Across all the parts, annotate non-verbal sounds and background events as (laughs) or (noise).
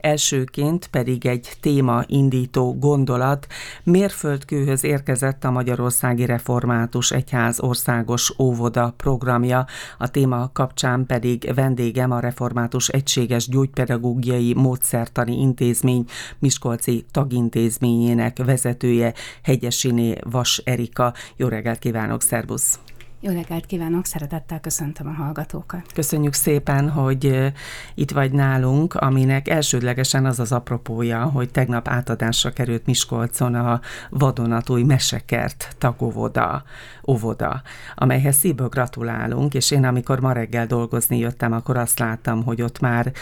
Elsőként pedig egy téma indító gondolat. Mérföldkőhöz érkezett a Magyarországi Református Egyház országos óvoda programja. A téma kapcsán pedig vendégem a Református Egységes Gyógypedagógiai Módszertani Intézmény Miskolci tagintézményének vezetője Hegyesiné Vas Erika. Jó reggelt kívánok, szervusz! Jó reggelt kívánok, szeretettel köszöntöm a hallgatókat. Köszönjük szépen, hogy itt vagy nálunk, aminek elsődlegesen az az apropója, hogy tegnap átadásra került Miskolcon a vadonatúj mesekert tagóvoda, óvoda, amelyhez szívből gratulálunk, és én amikor ma reggel dolgozni jöttem, akkor azt láttam, hogy ott már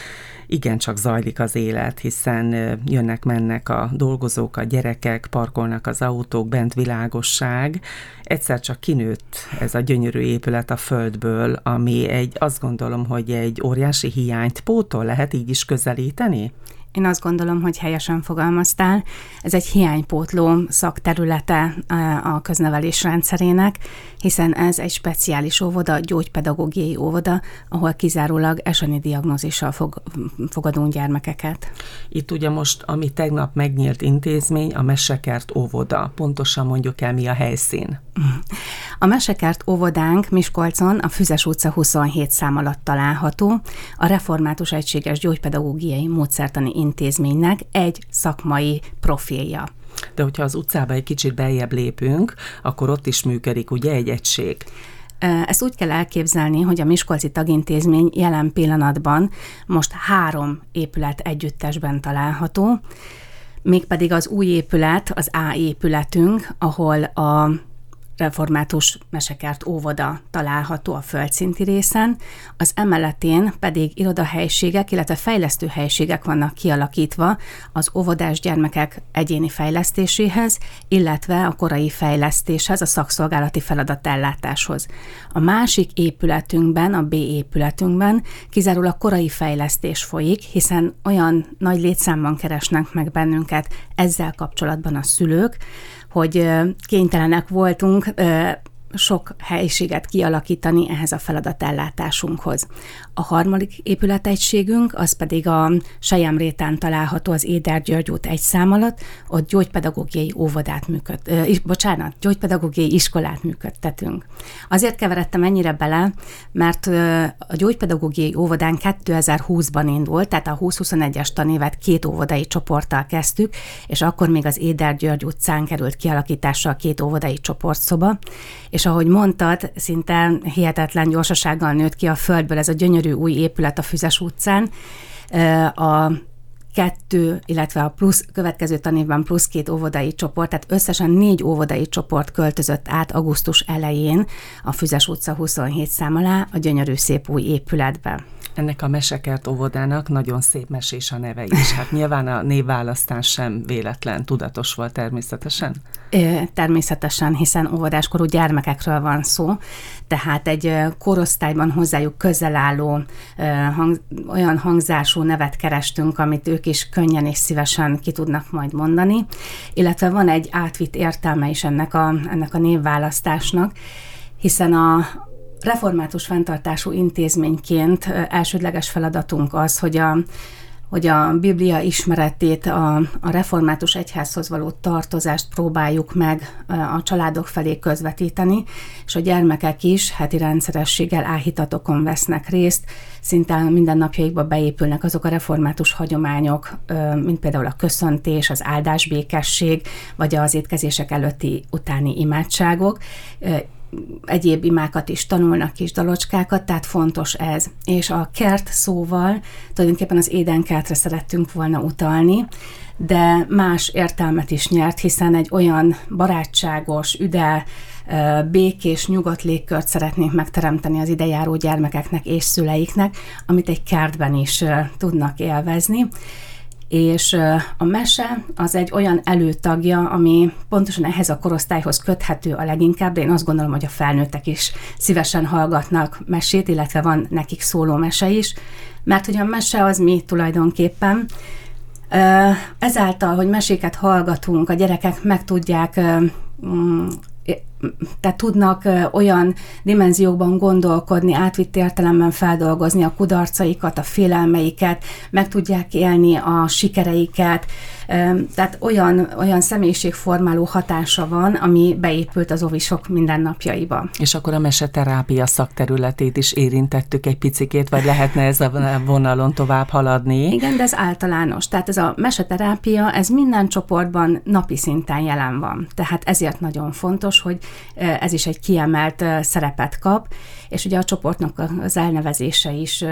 igencsak zajlik az élet, hiszen jönnek-mennek a dolgozók, a gyerekek, parkolnak az autók, bent világosság. Egyszer csak kinőtt ez a gyönyörű épület a földből, ami egy, azt gondolom, hogy egy óriási hiányt pótol, lehet így is közelíteni? Én azt gondolom, hogy helyesen fogalmaztál. Ez egy hiánypótló szakterülete a köznevelés rendszerének, hiszen ez egy speciális óvoda, gyógypedagógiai óvoda, ahol kizárólag eseni diagnózissal fog, fogadunk gyermekeket. Itt ugye most, ami tegnap megnyílt intézmény, a Mesekert óvoda. Pontosan mondjuk el, mi a helyszín? (laughs) A Mesekert óvodánk Miskolcon a Füzes utca 27 szám alatt található. A Református Egységes Gyógypedagógiai Módszertani Intézménynek egy szakmai profilja. De hogyha az utcába egy kicsit beljebb lépünk, akkor ott is működik ugye egy egység. Ezt úgy kell elképzelni, hogy a Miskolci Tagintézmény jelen pillanatban most három épület együttesben található, mégpedig az új épület, az A épületünk, ahol a református mesekert óvoda található a földszinti részen, az emeletén pedig irodahelyiségek, illetve fejlesztő helyiségek vannak kialakítva az óvodás gyermekek egyéni fejlesztéséhez, illetve a korai fejlesztéshez, a szakszolgálati feladatellátáshoz. A másik épületünkben, a B épületünkben kizárólag korai fejlesztés folyik, hiszen olyan nagy létszámban keresnek meg bennünket ezzel kapcsolatban a szülők, hogy kénytelenek voltunk sok helyiséget kialakítani ehhez a feladatellátásunkhoz. A harmadik épületegységünk, az pedig a Sejemrétán található az Éder György út egy szám alatt, ott gyógypedagógiai óvodát működ, ö, bocsánat, gyógypedagógiai iskolát működtetünk. Azért keveredtem ennyire bele, mert a gyógypedagógiai óvodán 2020-ban indult, tehát a 2021-es tanévet két óvodai csoporttal kezdtük, és akkor még az Éder György utcán került kialakításra a két óvodai csoportszoba, és ahogy mondtad, szinte hihetetlen gyorsasággal nőtt ki a földből ez a gyönyörű új épület a Füzes utcán. A kettő, illetve a plusz, következő tanévben plusz két óvodai csoport, tehát összesen négy óvodai csoport költözött át augusztus elején a Füzes utca 27 szám alá a gyönyörű szép új épületbe. Ennek a mesekert óvodának nagyon szép mesés a neve is. Hát nyilván a névválasztás sem véletlen, tudatos volt természetesen. Természetesen, hiszen óvodáskorú gyermekekről van szó, tehát egy korosztályban hozzájuk közel álló hang, olyan hangzású nevet kerestünk, amit ők is könnyen és szívesen ki tudnak majd mondani, illetve van egy átvitt értelme is ennek a, ennek a névválasztásnak, hiszen a, református fenntartású intézményként elsődleges feladatunk az, hogy a hogy a Biblia ismeretét, a, a református egyházhoz való tartozást próbáljuk meg a családok felé közvetíteni, és a gyermekek is heti rendszerességgel áhítatokon vesznek részt, szinte mindennapjaikba beépülnek azok a református hagyományok, mint például a köszöntés, az áldásbékesség, vagy az étkezések előtti utáni imádságok egyéb imákat is tanulnak, kis dalocskákat, tehát fontos ez. És a kert szóval tulajdonképpen az édenkertre szerettünk volna utalni, de más értelmet is nyert, hiszen egy olyan barátságos, üde, békés, nyugodt légkört szeretnénk megteremteni az idejáró gyermekeknek és szüleiknek, amit egy kertben is tudnak élvezni és a mese az egy olyan előtagja, ami pontosan ehhez a korosztályhoz köthető a leginkább, de én azt gondolom, hogy a felnőttek is szívesen hallgatnak mesét, illetve van nekik szóló mese is, mert hogy a mese az mi tulajdonképpen, Ezáltal, hogy meséket hallgatunk, a gyerekek meg tudják mm, tehát tudnak olyan dimenziókban gondolkodni, átvitt értelemben feldolgozni a kudarcaikat, a félelmeiket, meg tudják élni a sikereiket, tehát olyan, olyan személyiségformáló hatása van, ami beépült az ovisok mindennapjaiba. És akkor a meseterápia szakterületét is érintettük egy picikét, vagy lehetne ez a vonalon tovább haladni? Igen, de ez általános. Tehát ez a meseterápia, ez minden csoportban napi szinten jelen van. Tehát ezért nagyon fontos, hogy ez is egy kiemelt szerepet kap, és ugye a csoportnak az elnevezése is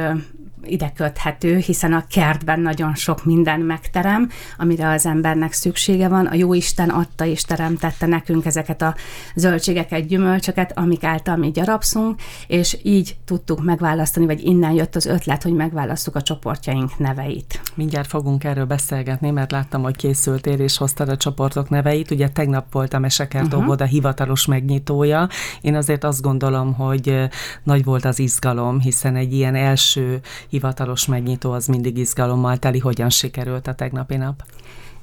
ide köthető, hiszen a kertben nagyon sok minden megterem, amire az embernek szüksége van. A jó Isten adta és teremtette nekünk ezeket a zöldségeket, gyümölcsöket, amik által mi gyarapszunk, és így tudtuk megválasztani, vagy innen jött az ötlet, hogy megválasztjuk a csoportjaink neveit. Mindjárt fogunk erről beszélgetni, mert láttam, hogy készültél és hoztad a csoportok neveit. Ugye tegnap volt a Mesekert uh-huh. óvoda hivatalos megnyitója. Én azért azt gondolom, hogy nagy volt az izgalom, hiszen egy ilyen első hivatalos megnyitó az mindig izgalommal teli. Hogyan sikerült a tegnapi nap?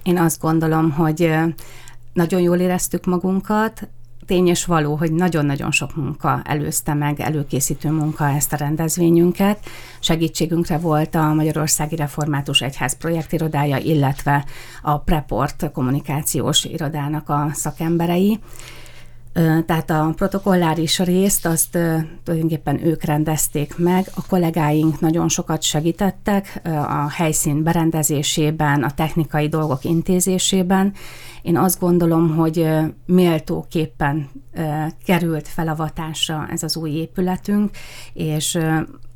Én azt gondolom, hogy nagyon jól éreztük magunkat, tény és való, hogy nagyon-nagyon sok munka előzte meg, előkészítő munka ezt a rendezvényünket. Segítségünkre volt a Magyarországi Református Egyház projektirodája, illetve a Preport kommunikációs irodának a szakemberei. Tehát a protokolláris részt azt tulajdonképpen ők rendezték meg, a kollégáink nagyon sokat segítettek a helyszín berendezésében, a technikai dolgok intézésében. Én azt gondolom, hogy méltóképpen került felavatásra ez az új épületünk, és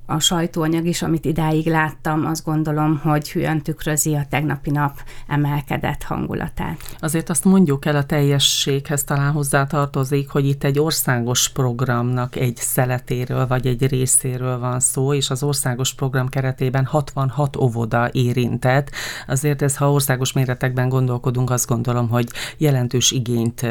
a sajtóanyag is, amit idáig láttam, azt gondolom, hogy hülyen tükrözi a tegnapi nap emelkedett hangulatát. Azért azt mondjuk el a teljességhez talán hozzá tartozik, hogy itt egy országos programnak egy szeletéről vagy egy részéről van szó, és az országos program keretében 66 óvoda érintett. Azért ez, ha országos méretekben gondolkodunk, azt gondolom, hogy jelentős igényt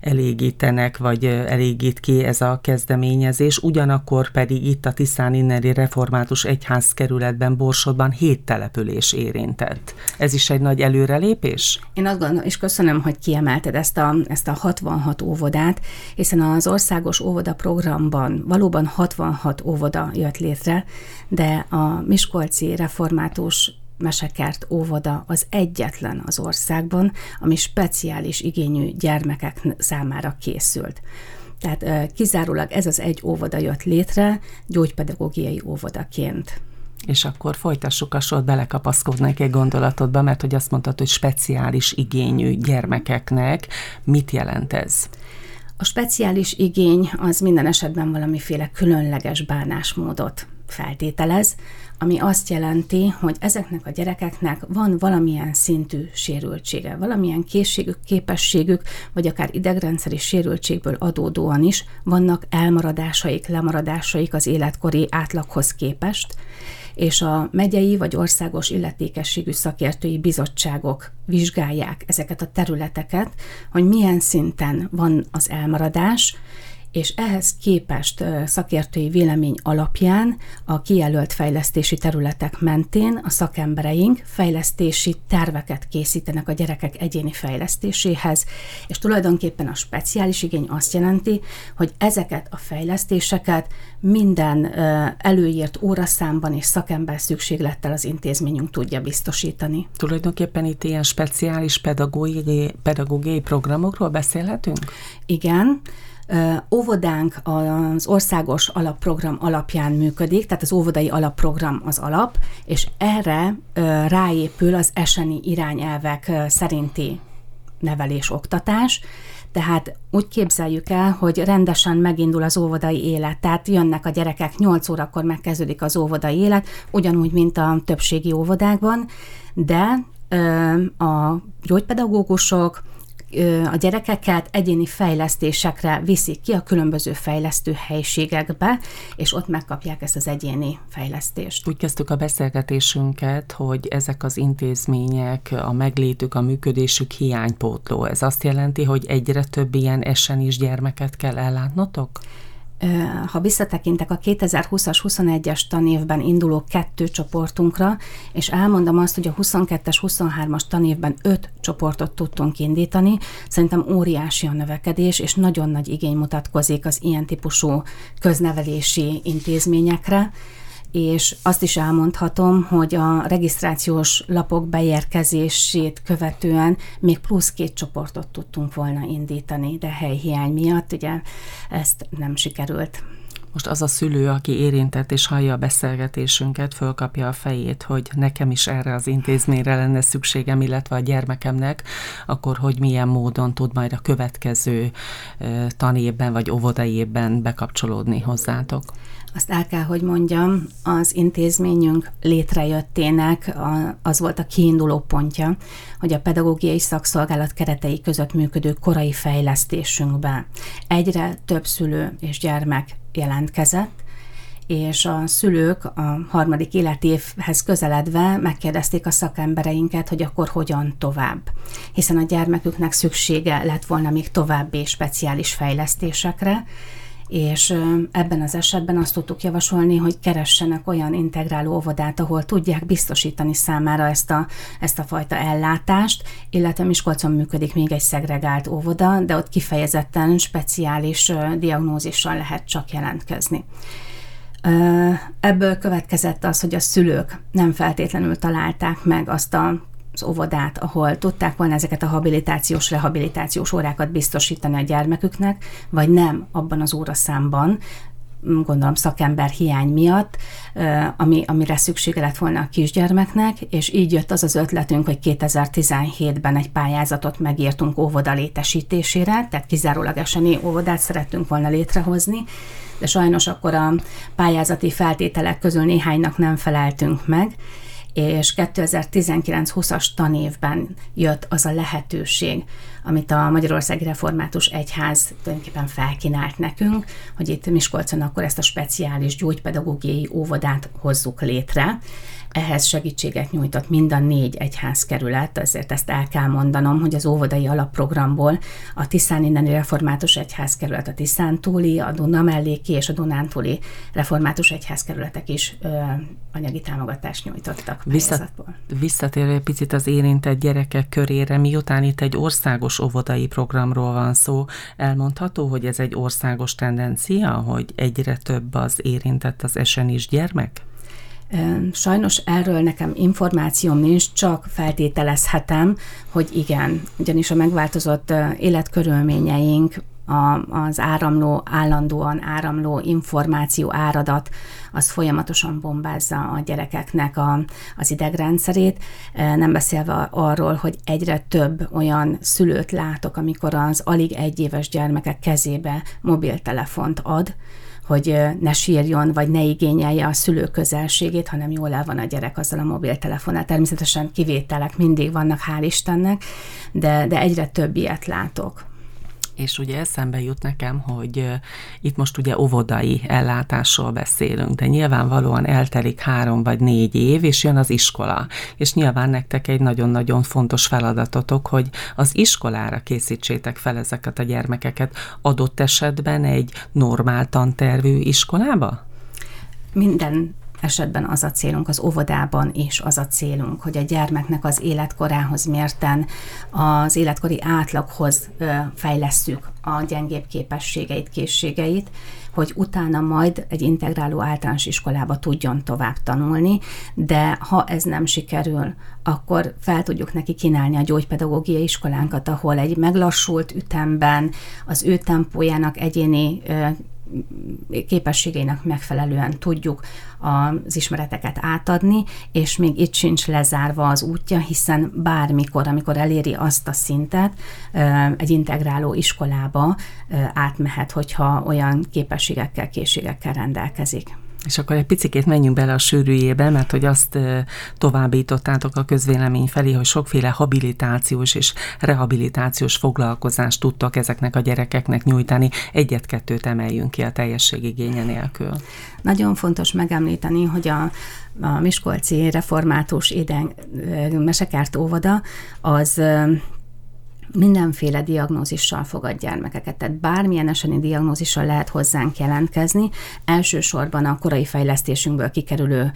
elégítenek, vagy elégít ki ez a kezdeményezés. Ugyanakkor pedig itt a Tiszán Inneri református egyház kerületben Borsodban hét település érintett. Ez is egy nagy előrelépés? Én azt gondolom, és köszönöm, hogy kiemelted ezt a, ezt a 66 óvodát, hiszen az országos óvoda programban valóban 66 óvoda jött létre, de a Miskolci református Mesekert óvoda az egyetlen az országban, ami speciális igényű gyermekek számára készült. Tehát kizárólag ez az egy óvoda jött létre gyógypedagógiai óvodaként. És akkor folytassuk a sort, belekapaszkodnék egy gondolatodba, mert hogy azt mondtad, hogy speciális igényű gyermekeknek. Mit jelent ez? A speciális igény az minden esetben valamiféle különleges bánásmódot feltételez, ami azt jelenti, hogy ezeknek a gyerekeknek van valamilyen szintű sérültsége, valamilyen készségük, képességük, vagy akár idegrendszeri sérültségből adódóan is vannak elmaradásaik, lemaradásaik az életkori átlaghoz képest, és a megyei vagy országos illetékességű szakértői bizottságok vizsgálják ezeket a területeket, hogy milyen szinten van az elmaradás, és ehhez képest szakértői vélemény alapján a kijelölt fejlesztési területek mentén a szakembereink fejlesztési terveket készítenek a gyerekek egyéni fejlesztéséhez, és tulajdonképpen a speciális igény azt jelenti, hogy ezeket a fejlesztéseket minden előírt óraszámban és szakember szükséglettel az intézményünk tudja biztosítani. Tulajdonképpen itt ilyen speciális pedagógiai, pedagógiai programokról beszélhetünk? Igen, Óvodánk az országos alapprogram alapján működik, tehát az óvodai alapprogram az alap, és erre ráépül az eseni irányelvek szerinti nevelés-oktatás, tehát úgy képzeljük el, hogy rendesen megindul az óvodai élet, tehát jönnek a gyerekek, 8 órakor megkezdődik az óvodai élet, ugyanúgy, mint a többségi óvodákban, de a gyógypedagógusok, a gyerekeket egyéni fejlesztésekre viszik ki a különböző fejlesztő helységekbe, és ott megkapják ezt az egyéni fejlesztést. Úgy kezdtük a beszélgetésünket, hogy ezek az intézmények, a meglétük, a működésük hiánypótló. Ez azt jelenti, hogy egyre több ilyen esen is gyermeket kell ellátnotok? Ha visszatekintek a 2020-as, 21-es tanévben induló kettő csoportunkra, és elmondom azt, hogy a 22-es, 23-as tanévben öt csoportot tudtunk indítani, szerintem óriási a növekedés, és nagyon nagy igény mutatkozik az ilyen típusú köznevelési intézményekre és azt is elmondhatom, hogy a regisztrációs lapok beérkezését követően még plusz két csoportot tudtunk volna indítani, de helyhiány miatt ugye ezt nem sikerült. Most az a szülő, aki érintett és hallja a beszélgetésünket, fölkapja a fejét, hogy nekem is erre az intézményre lenne szükségem, illetve a gyermekemnek, akkor hogy milyen módon tud majd a következő tanévben vagy óvodaévben bekapcsolódni hozzátok? Azt el kell, hogy mondjam, az intézményünk létrejöttének az volt a kiinduló pontja, hogy a pedagógiai szakszolgálat keretei között működő korai fejlesztésünkben egyre több szülő és gyermek jelentkezett, és a szülők a harmadik életévhez közeledve megkérdezték a szakembereinket, hogy akkor hogyan tovább. Hiszen a gyermeküknek szüksége lett volna még további speciális fejlesztésekre, és ebben az esetben azt tudtuk javasolni, hogy keressenek olyan integráló óvodát, ahol tudják biztosítani számára ezt a, ezt a fajta ellátást, illetve Miskolcon működik még egy szegregált óvoda, de ott kifejezetten speciális diagnózissal lehet csak jelentkezni. Ebből következett az, hogy a szülők nem feltétlenül találták meg azt a az óvodát, ahol tudták volna ezeket a habilitációs, rehabilitációs órákat biztosítani a gyermeküknek, vagy nem abban az óraszámban, gondolom szakember hiány miatt, ami, amire szüksége lett volna a kisgyermeknek, és így jött az az ötletünk, hogy 2017-ben egy pályázatot megírtunk óvoda létesítésére, tehát kizárólag eseni óvodát szerettünk volna létrehozni, de sajnos akkor a pályázati feltételek közül néhánynak nem feleltünk meg, és 2019-20-as tanévben jött az a lehetőség, amit a Magyarországi Református Egyház tulajdonképpen felkínált nekünk, hogy itt Miskolcon akkor ezt a speciális gyógypedagógiai óvodát hozzuk létre, ehhez segítséget nyújtott mind a négy egyházkerület, azért ezt el kell mondanom, hogy az óvodai alapprogramból a Tiszán inneni református egyházkerület, a Tiszán túli, a Duna melléki és a Dunán túli református egyházkerületek is ö, anyagi támogatást nyújtottak. Visszat, visszatérve egy picit az érintett gyerekek körére, miután itt egy országos óvodai programról van szó, elmondható, hogy ez egy országos tendencia, hogy egyre több az érintett az esenis gyermek? Sajnos erről nekem információm nincs, csak feltételezhetem, hogy igen, ugyanis a megváltozott életkörülményeink, a, az áramló, állandóan áramló információ áradat, az folyamatosan bombázza a gyerekeknek a, az idegrendszerét, nem beszélve arról, hogy egyre több olyan szülőt látok, amikor az alig egyéves gyermekek kezébe mobiltelefont ad, hogy ne sírjon, vagy ne igényelje a szülő közelségét, hanem jól el van a gyerek azzal a mobiltelefonnal. Természetesen kivételek mindig vannak, hál' Istennek, de, de egyre több ilyet látok és ugye eszembe jut nekem, hogy itt most ugye óvodai ellátásról beszélünk, de nyilvánvalóan eltelik három vagy négy év, és jön az iskola. És nyilván nektek egy nagyon-nagyon fontos feladatotok, hogy az iskolára készítsétek fel ezeket a gyermekeket adott esetben egy normál tantervű iskolába? Minden esetben az a célunk, az óvodában is az a célunk, hogy a gyermeknek az életkorához mérten az életkori átlaghoz fejlesszük a gyengébb képességeit, készségeit, hogy utána majd egy integráló általános iskolába tudjon tovább tanulni, de ha ez nem sikerül, akkor fel tudjuk neki kínálni a gyógypedagógiai iskolánkat, ahol egy meglassult ütemben az ő tempójának egyéni képességeinek megfelelően tudjuk az ismereteket átadni, és még itt sincs lezárva az útja, hiszen bármikor, amikor eléri azt a szintet, egy integráló iskolába átmehet, hogyha olyan képességekkel, készségekkel rendelkezik. És akkor egy picit menjünk bele a sűrűjébe, mert hogy azt továbbítottátok a közvélemény felé, hogy sokféle habilitációs és rehabilitációs foglalkozást tudtak ezeknek a gyerekeknek nyújtani. Egyet-kettőt emeljünk ki a teljesség igénye nélkül. Nagyon fontos megemlíteni, hogy a a Miskolci Református Éden Mesekárt óvoda az mindenféle diagnózissal fogad gyermekeket, tehát bármilyen eseni diagnózissal lehet hozzánk jelentkezni. Elsősorban a korai fejlesztésünkből kikerülő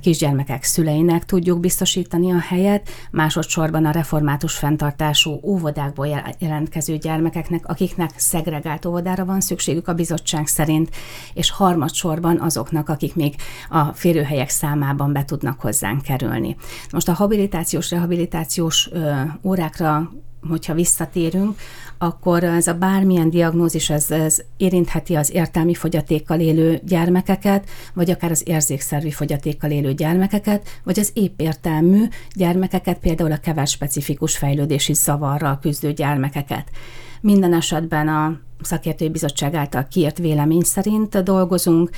kisgyermekek szüleinek tudjuk biztosítani a helyet, másodszorban a református fenntartású óvodákból jelentkező gyermekeknek, akiknek szegregált óvodára van szükségük a bizottság szerint, és harmadsorban azoknak, akik még a férőhelyek számában be tudnak hozzánk kerülni. Most a habilitációs, rehabilitációs ö, órákra hogyha visszatérünk, akkor ez a bármilyen diagnózis, ez, ez érintheti az értelmi fogyatékkal élő gyermekeket, vagy akár az érzékszervi fogyatékkal élő gyermekeket, vagy az épp értelmű gyermekeket, például a kever specifikus fejlődési zavarral küzdő gyermekeket. Minden esetben a szakértői bizottság által kiírt vélemény szerint dolgozunk.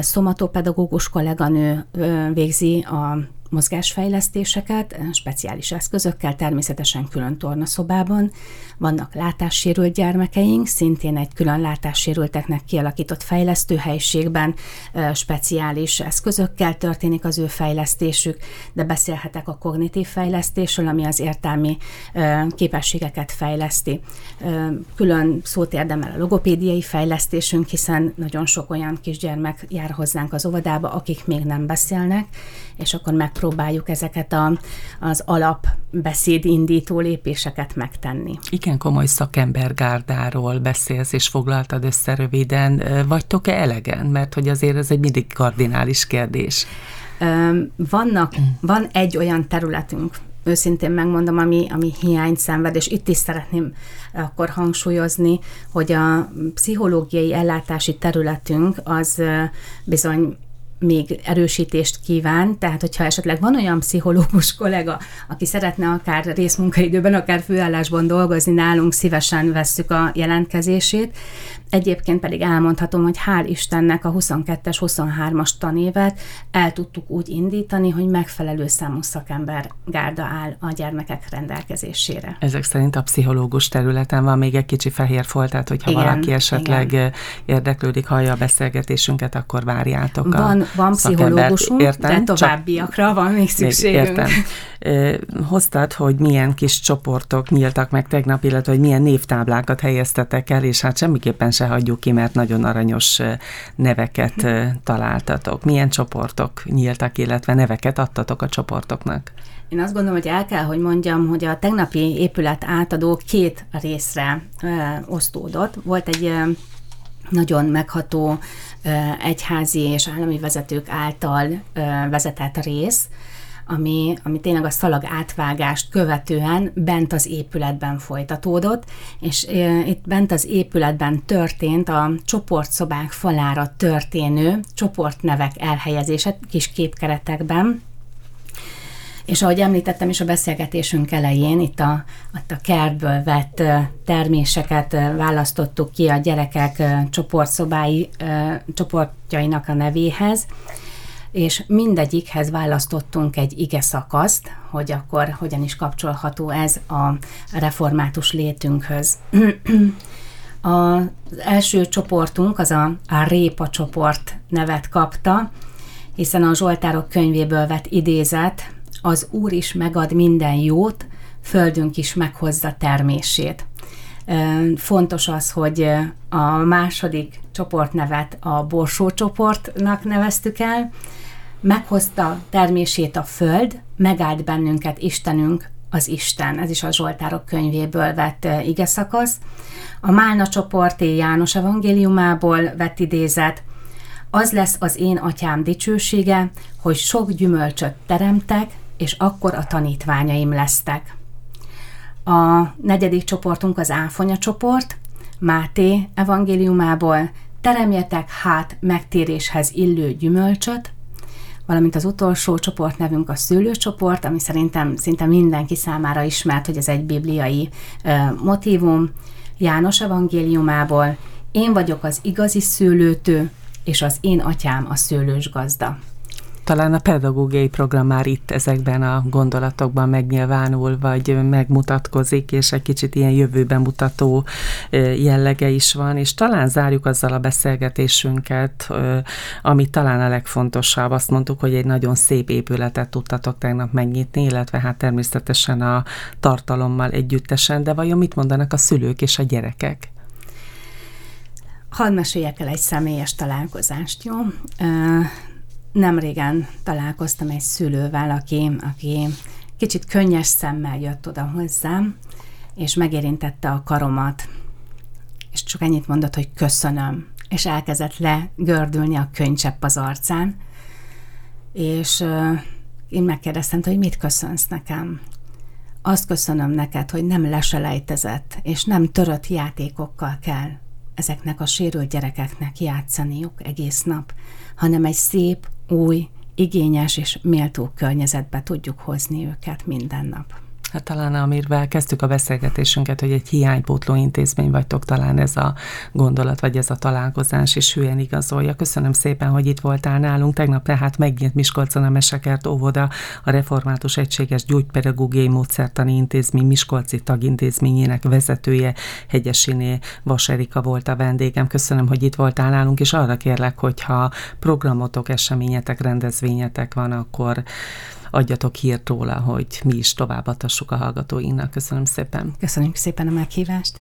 Szomatopedagógus kolléganő végzi a mozgásfejlesztéseket, speciális eszközökkel, természetesen külön tornaszobában. Vannak látássérült gyermekeink, szintén egy külön látássérülteknek kialakított fejlesztőhelyiségben speciális eszközökkel történik az ő fejlesztésük, de beszélhetek a kognitív fejlesztésről, ami az értelmi képességeket fejleszti. Külön szót érdemel a logopédiai fejlesztésünk, hiszen nagyon sok olyan kisgyermek jár hozzánk az óvodába, akik még nem beszélnek, és akkor megpróbáljuk ezeket a, az alapbeszéd indító lépéseket megtenni. Igen komoly szakembergárdáról beszélsz, és foglaltad össze röviden. Vagytok-e elegen? Mert hogy azért ez egy mindig kardinális kérdés. Vannak, van egy olyan területünk, őszintén megmondom, ami, ami hiányt szenved, és itt is szeretném akkor hangsúlyozni, hogy a pszichológiai ellátási területünk az bizony még erősítést kíván, tehát hogyha esetleg van olyan pszichológus kollega, aki szeretne akár részmunkaidőben, akár főállásban dolgozni nálunk, szívesen vesszük a jelentkezését. Egyébként pedig elmondhatom, hogy hál' Istennek a 22-es, 23-as tanévet el tudtuk úgy indítani, hogy megfelelő számú szakember gárda áll a gyermekek rendelkezésére. Ezek szerint a pszichológus területen van még egy kicsi fehér folt, tehát hogyha igen, valaki esetleg igen. érdeklődik, hallja a beszélgetésünket, akkor várjátok van, a Van pszichológusunk, értem, de továbbiakra csak van még szükségünk. Értem. Hoztad, hogy milyen kis csoportok nyíltak meg tegnap, illetve hogy milyen névtáblákat helyeztetek el, és hát semmiképpen se hagyjuk ki, mert nagyon aranyos neveket találtatok. Milyen csoportok nyíltak, illetve neveket adtatok a csoportoknak? Én azt gondolom, hogy el kell, hogy mondjam, hogy a tegnapi épület átadó két részre ö, osztódott. Volt egy ö, nagyon megható ö, egyházi és állami vezetők által ö, vezetett rész, ami, ami tényleg a szalag átvágást követően bent az épületben folytatódott, és e, itt bent az épületben történt a csoportszobák falára történő csoportnevek elhelyezése kis képkeretekben, és ahogy említettem is a beszélgetésünk elején, itt a, itt a kertből vett terméseket választottuk ki a gyerekek csoportszobái, csoportjainak a nevéhez, és mindegyikhez választottunk egy ige szakaszt, hogy akkor hogyan is kapcsolható ez a református létünkhöz. (clears throat) Az első csoportunk az a, a Répa csoport nevet kapta, hiszen a Zsoltárok könyvéből vett idézet, az Úr is megad minden jót, földünk is meghozza termését. Fontos az, hogy a második csoportnevet a Borsó csoportnak neveztük el, meghozta termését a föld, megállt bennünket Istenünk, az Isten. Ez is a Zsoltárok könyvéből vett ige szakasz. A Málna csoporté János evangéliumából vett idézet, az lesz az én atyám dicsősége, hogy sok gyümölcsöt teremtek, és akkor a tanítványaim lesztek. A negyedik csoportunk az Áfonya csoport, Máté evangéliumából, teremjetek hát megtéréshez illő gyümölcsöt, valamint az utolsó csoport nevünk a szőlőcsoport, ami szerintem szinte mindenki számára ismert, hogy ez egy bibliai motívum. János evangéliumából, én vagyok az igazi szőlőtő, és az én atyám a szőlős gazda. Talán a pedagógiai program már itt ezekben a gondolatokban megnyilvánul, vagy megmutatkozik, és egy kicsit ilyen jövőben mutató jellege is van, és talán zárjuk azzal a beszélgetésünket, ami talán a legfontosabb. Azt mondtuk, hogy egy nagyon szép épületet tudtatok tegnap megnyitni, illetve hát természetesen a tartalommal együttesen, de vajon mit mondanak a szülők és a gyerekek? Hadd meséljek el egy személyes találkozást, jó? Nem régen találkoztam egy szülővel, aki, aki kicsit könnyes szemmel jött oda hozzám, és megérintette a karomat, és csak ennyit mondott, hogy köszönöm, és elkezdett legördülni a könycsepp az arcán, és uh, én megkérdeztem, hogy mit köszönsz nekem. Azt köszönöm neked, hogy nem leselejtezett, és nem törött játékokkal kell ezeknek a sérült gyerekeknek játszaniuk egész nap, hanem egy szép, új, igényes és méltó környezetbe tudjuk hozni őket minden nap. Hát talán amivel kezdtük a beszélgetésünket, hogy egy hiánypótló intézmény vagytok, talán ez a gondolat, vagy ez a találkozás is hülyen igazolja. Köszönöm szépen, hogy itt voltál nálunk. Tegnap tehát megnyílt Miskolcon a Mesekert óvoda, a Református Egységes Gyógypedagógiai Módszertani Intézmény Miskolci tagintézményének vezetője, Hegyesiné Vas Erika volt a vendégem. Köszönöm, hogy itt voltál nálunk, és arra kérlek, hogyha programotok, eseményetek, rendezvényetek van, akkor adjatok hírt róla, hogy mi is továbbadhassuk a hallgatóinknak. Köszönöm szépen. Köszönjük szépen a meghívást.